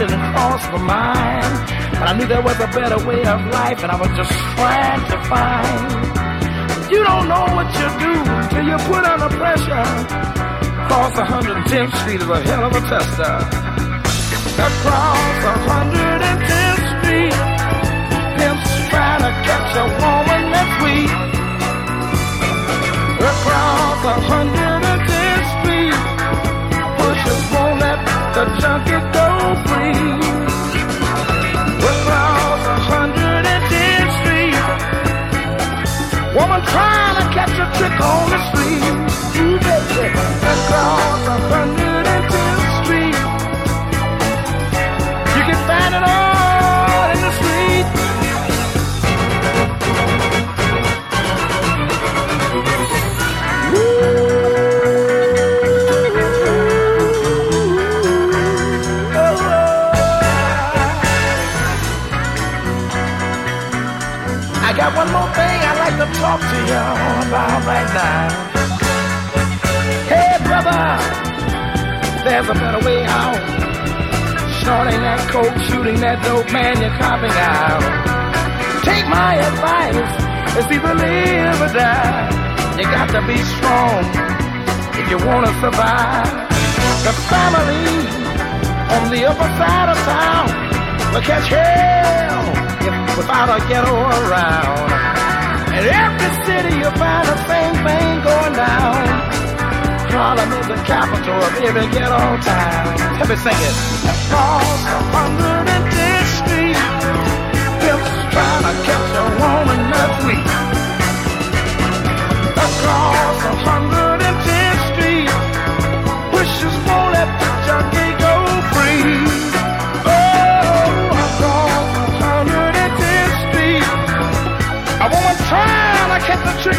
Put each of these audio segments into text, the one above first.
didn't cross my mind. But I knew there was a better way of life, and I was just trying to find. You don't know what you do till you put under pressure. Cross 110th Street is a hell of a tester. Across 110th Street, pimps trying to catch a woman that's weak. Across 110th junkie go free. Across 110th Street. Woman trying to catch a trick on the street. About right now. Hey, brother, there's a better way out. Snorting that coke, shooting that dope, man, you're copping out. Take my advice, it's either live or die. You got to be strong if you wanna survive. The family on the upper side of town will catch hell if without a ghetto around. In every city you'll find the same thing going down. Harlem is the capital of every ghetto town. Let me sing it. Across 110th Street, pimps trying to catch a woman that's weak. Across 110th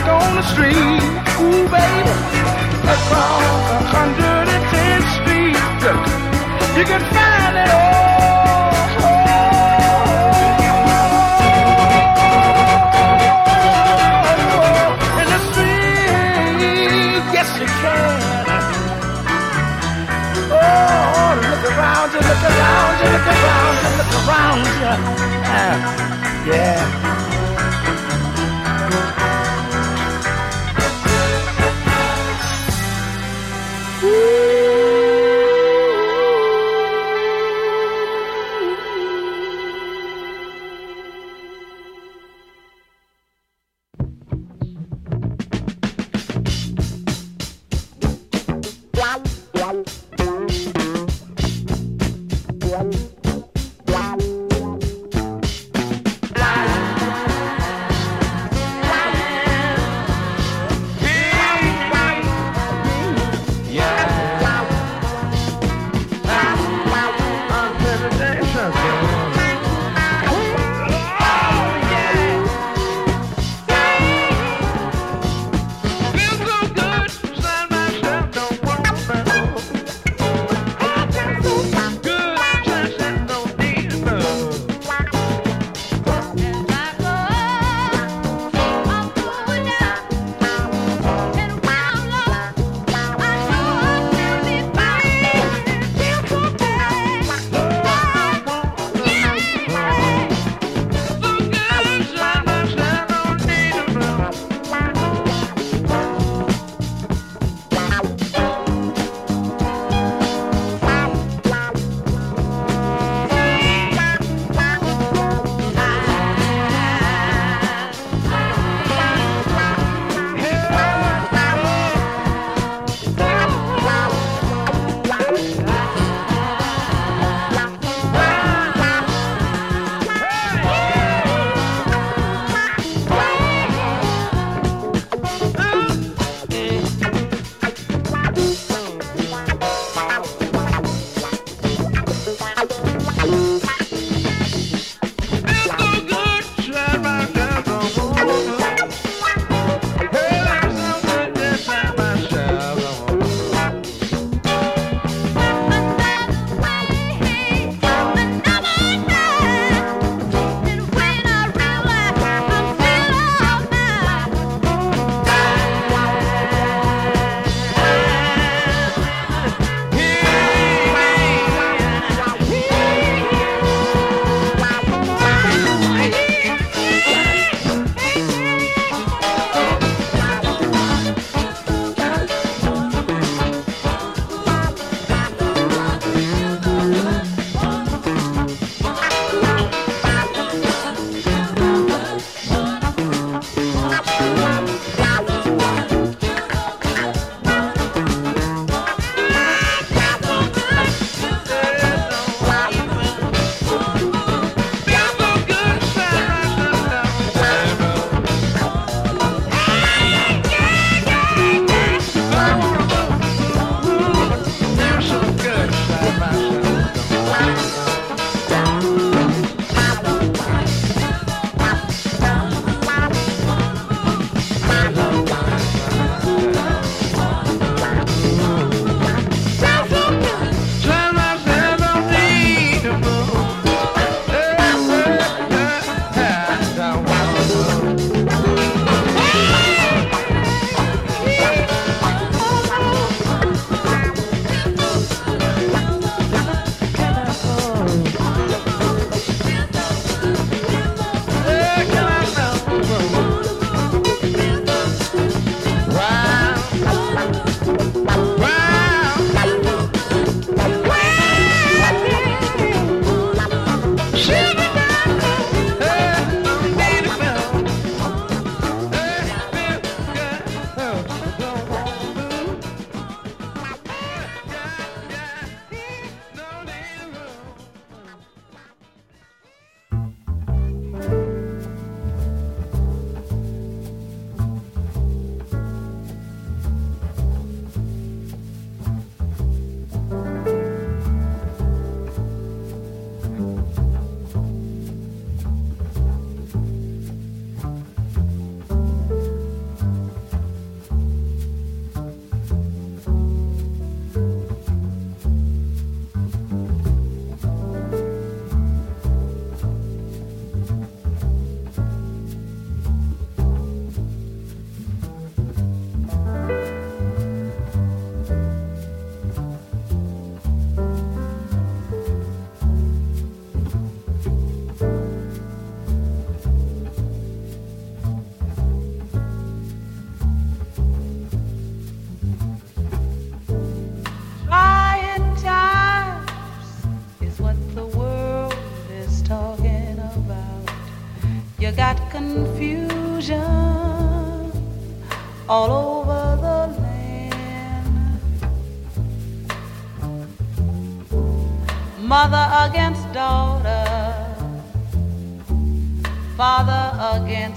on the street. Ooh, baby, across 110th Street, you can find it all. Oh, look around you, look around you, look around you. Ah, yeah. against daughter, father against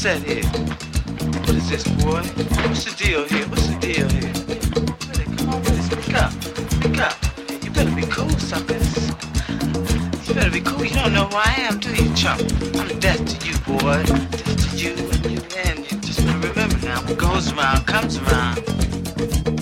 set here? What is this, boy? What's the deal here? What's the deal here? Better come on this. Speak up. Speak up. You better be cool, suckers. You better be cool. You don't know who I am, do you, chump? I'm death to you, boy. Death to you and you and you. Just remember now, what goes around comes around.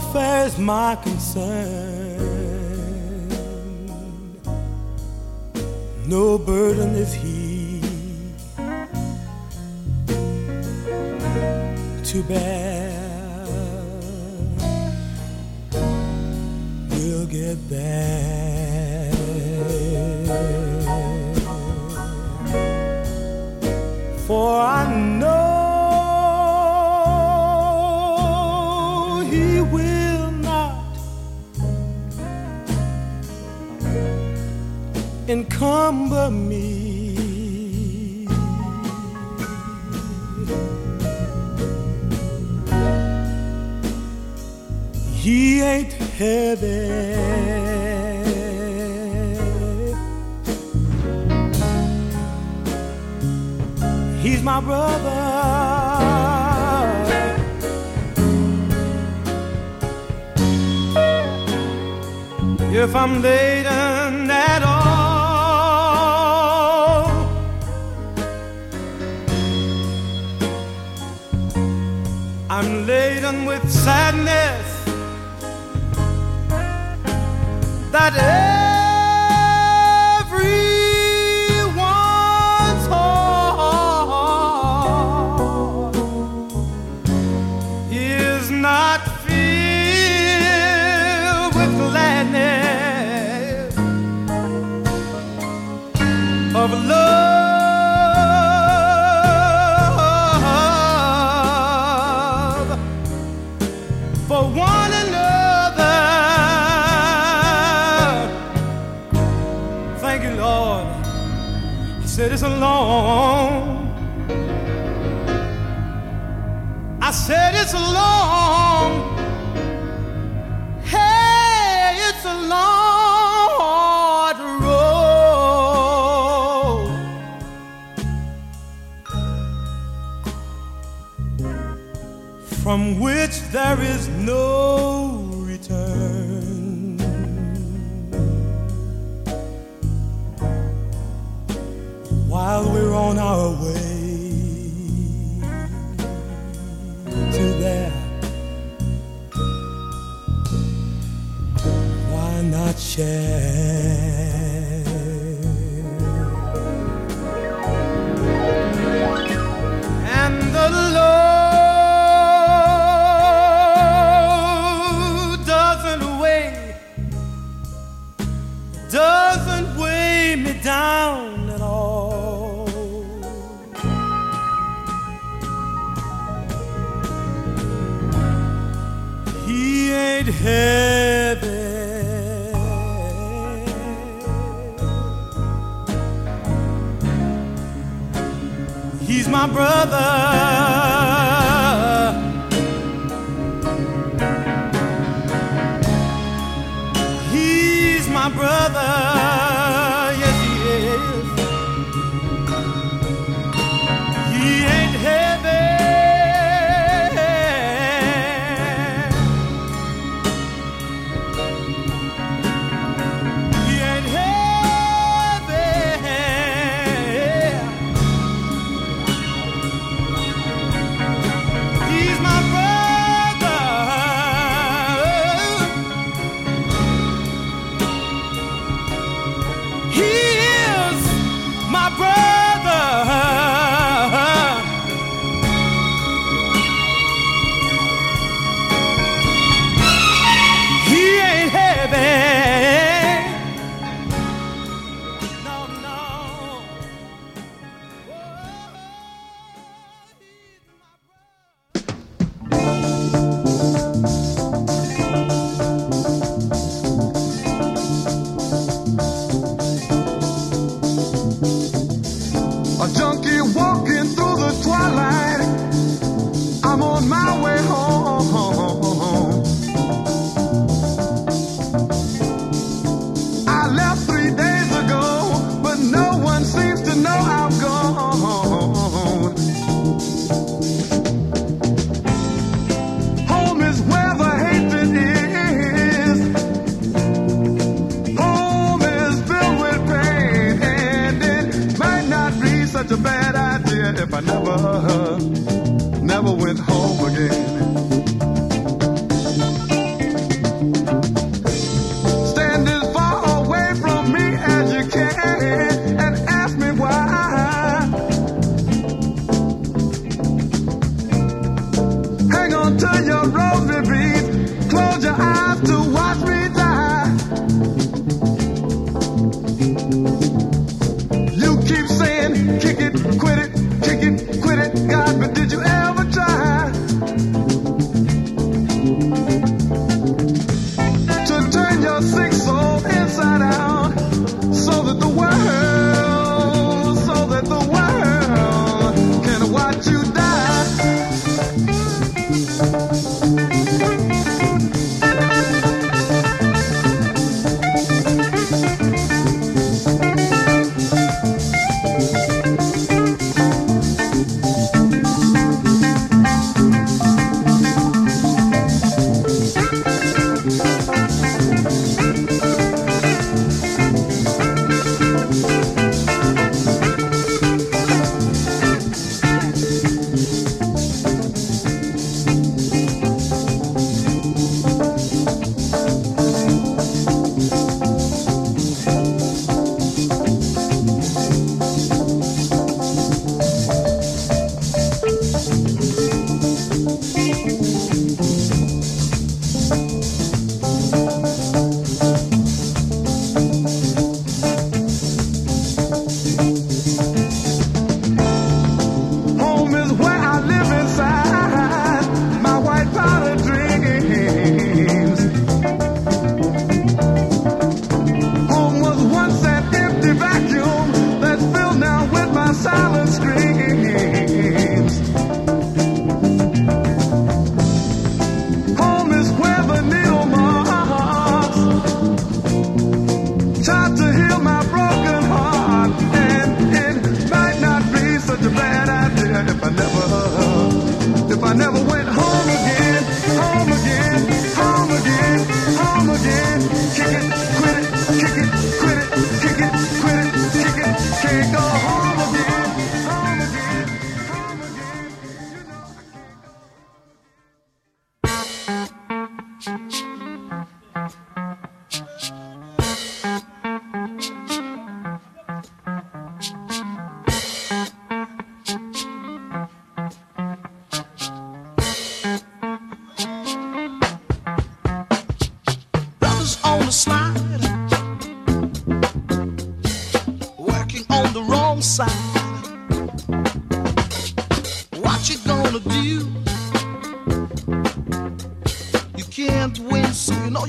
welfare is my concern. No burden is he to bear. We'll get there. For I encumber me. He ain't heavy. He's my brother. If I'm late sadness that. said it's a long. I said it's a long, hey, it's a long hard road from which there is no. Yeah.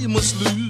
you must lose.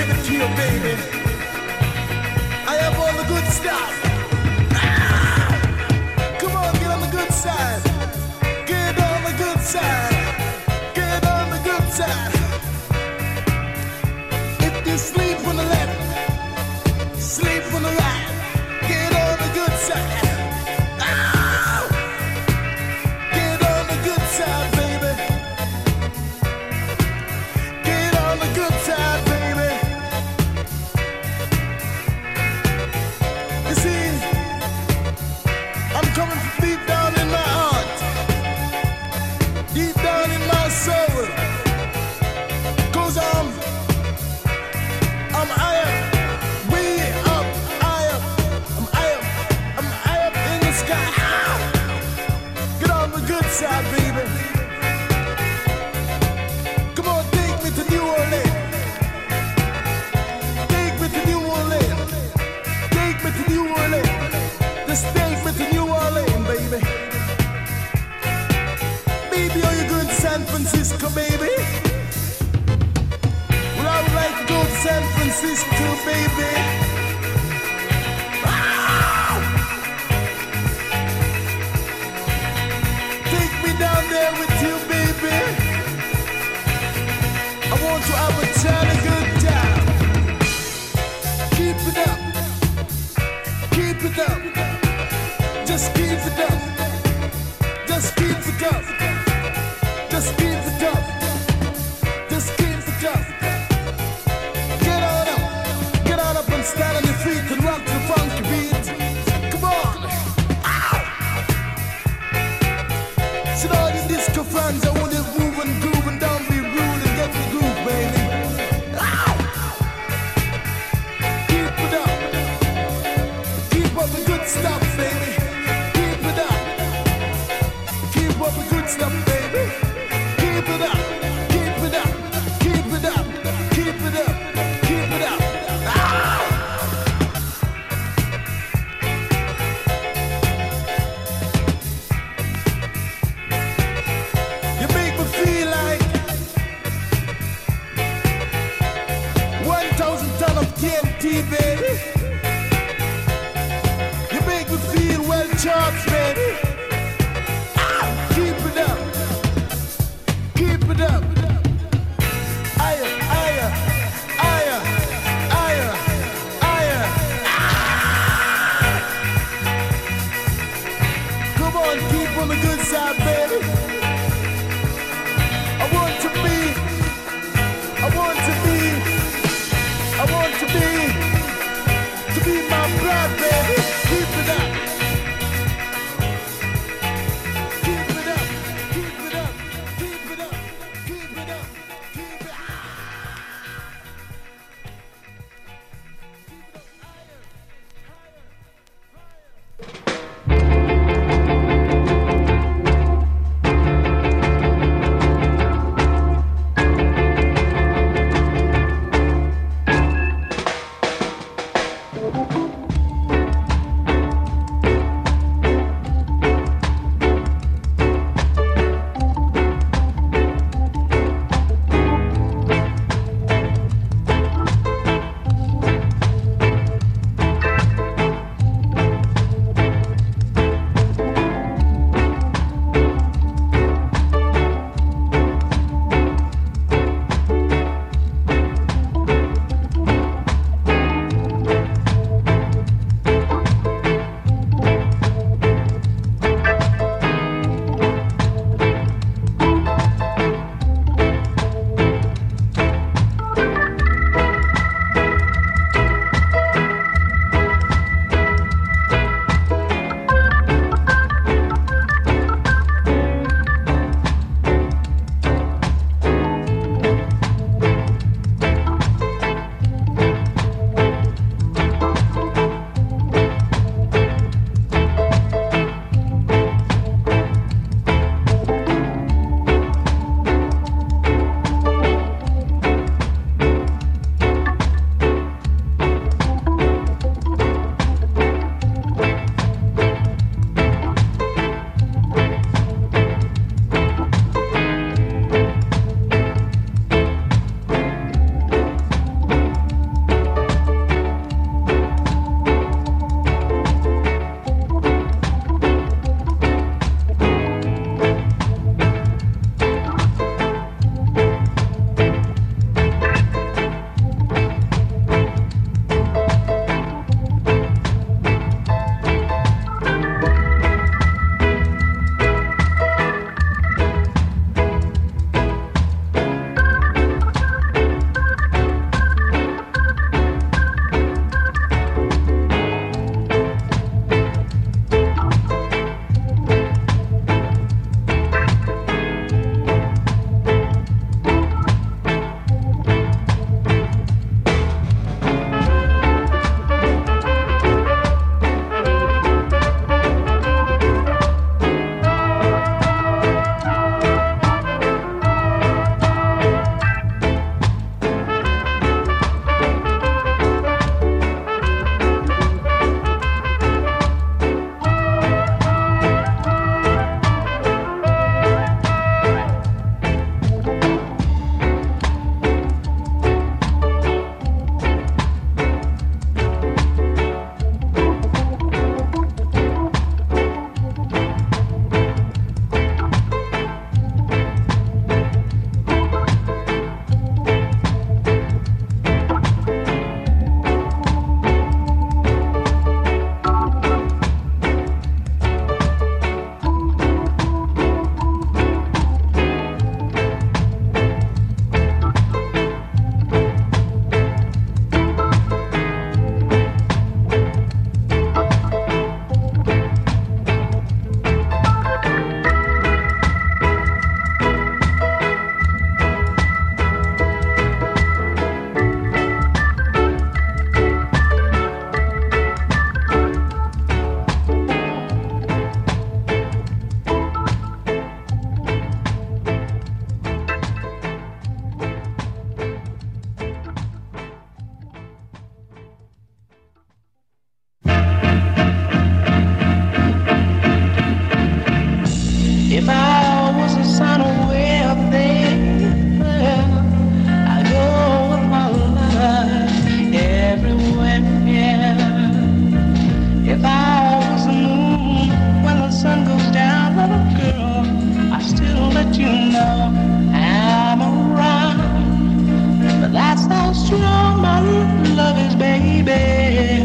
give it to you, baby. I have all the good stuff. Come on, get on the good side. Get on the good side. Get on the good side. If you sleep on the left, sleep on the right. Get on the good side. See all the disco fans, baby.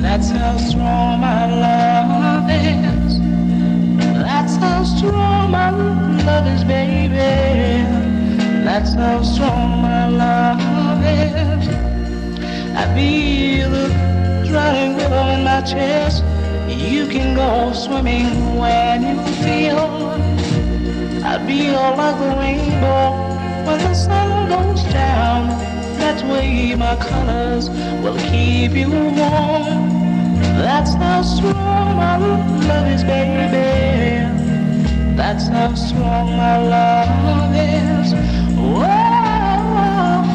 That's how strong my love is. That's how strong my love is, baby. That's how strong my love is. I feel the drowning river in my chest. You can go swimming when you feel. I feel like the rainbow when the sun goes down. That way my colors will keep you warm. That's how strong my love is, baby. That's how strong my love is. Whoa,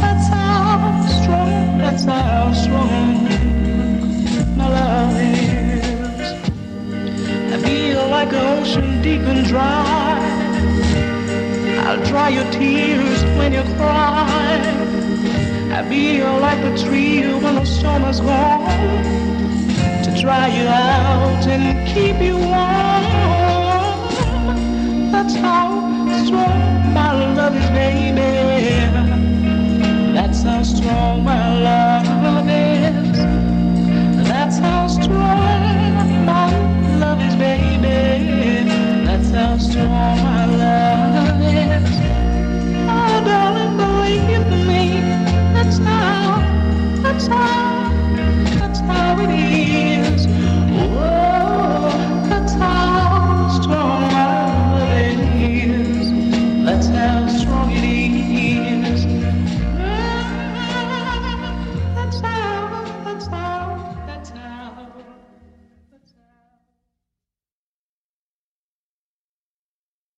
that's how strong, that's how strong my love is. I feel like an ocean deep and dry. I'll dry your tears when you cry. I feel like a tree when the storm is gone to dry you out and keep you warm. That's how strong my love is, baby. That's how strong my love is. That's how strong my love is, baby. That's how strong my love is. Oh, darling, believe that's how, that's how, that's how it is.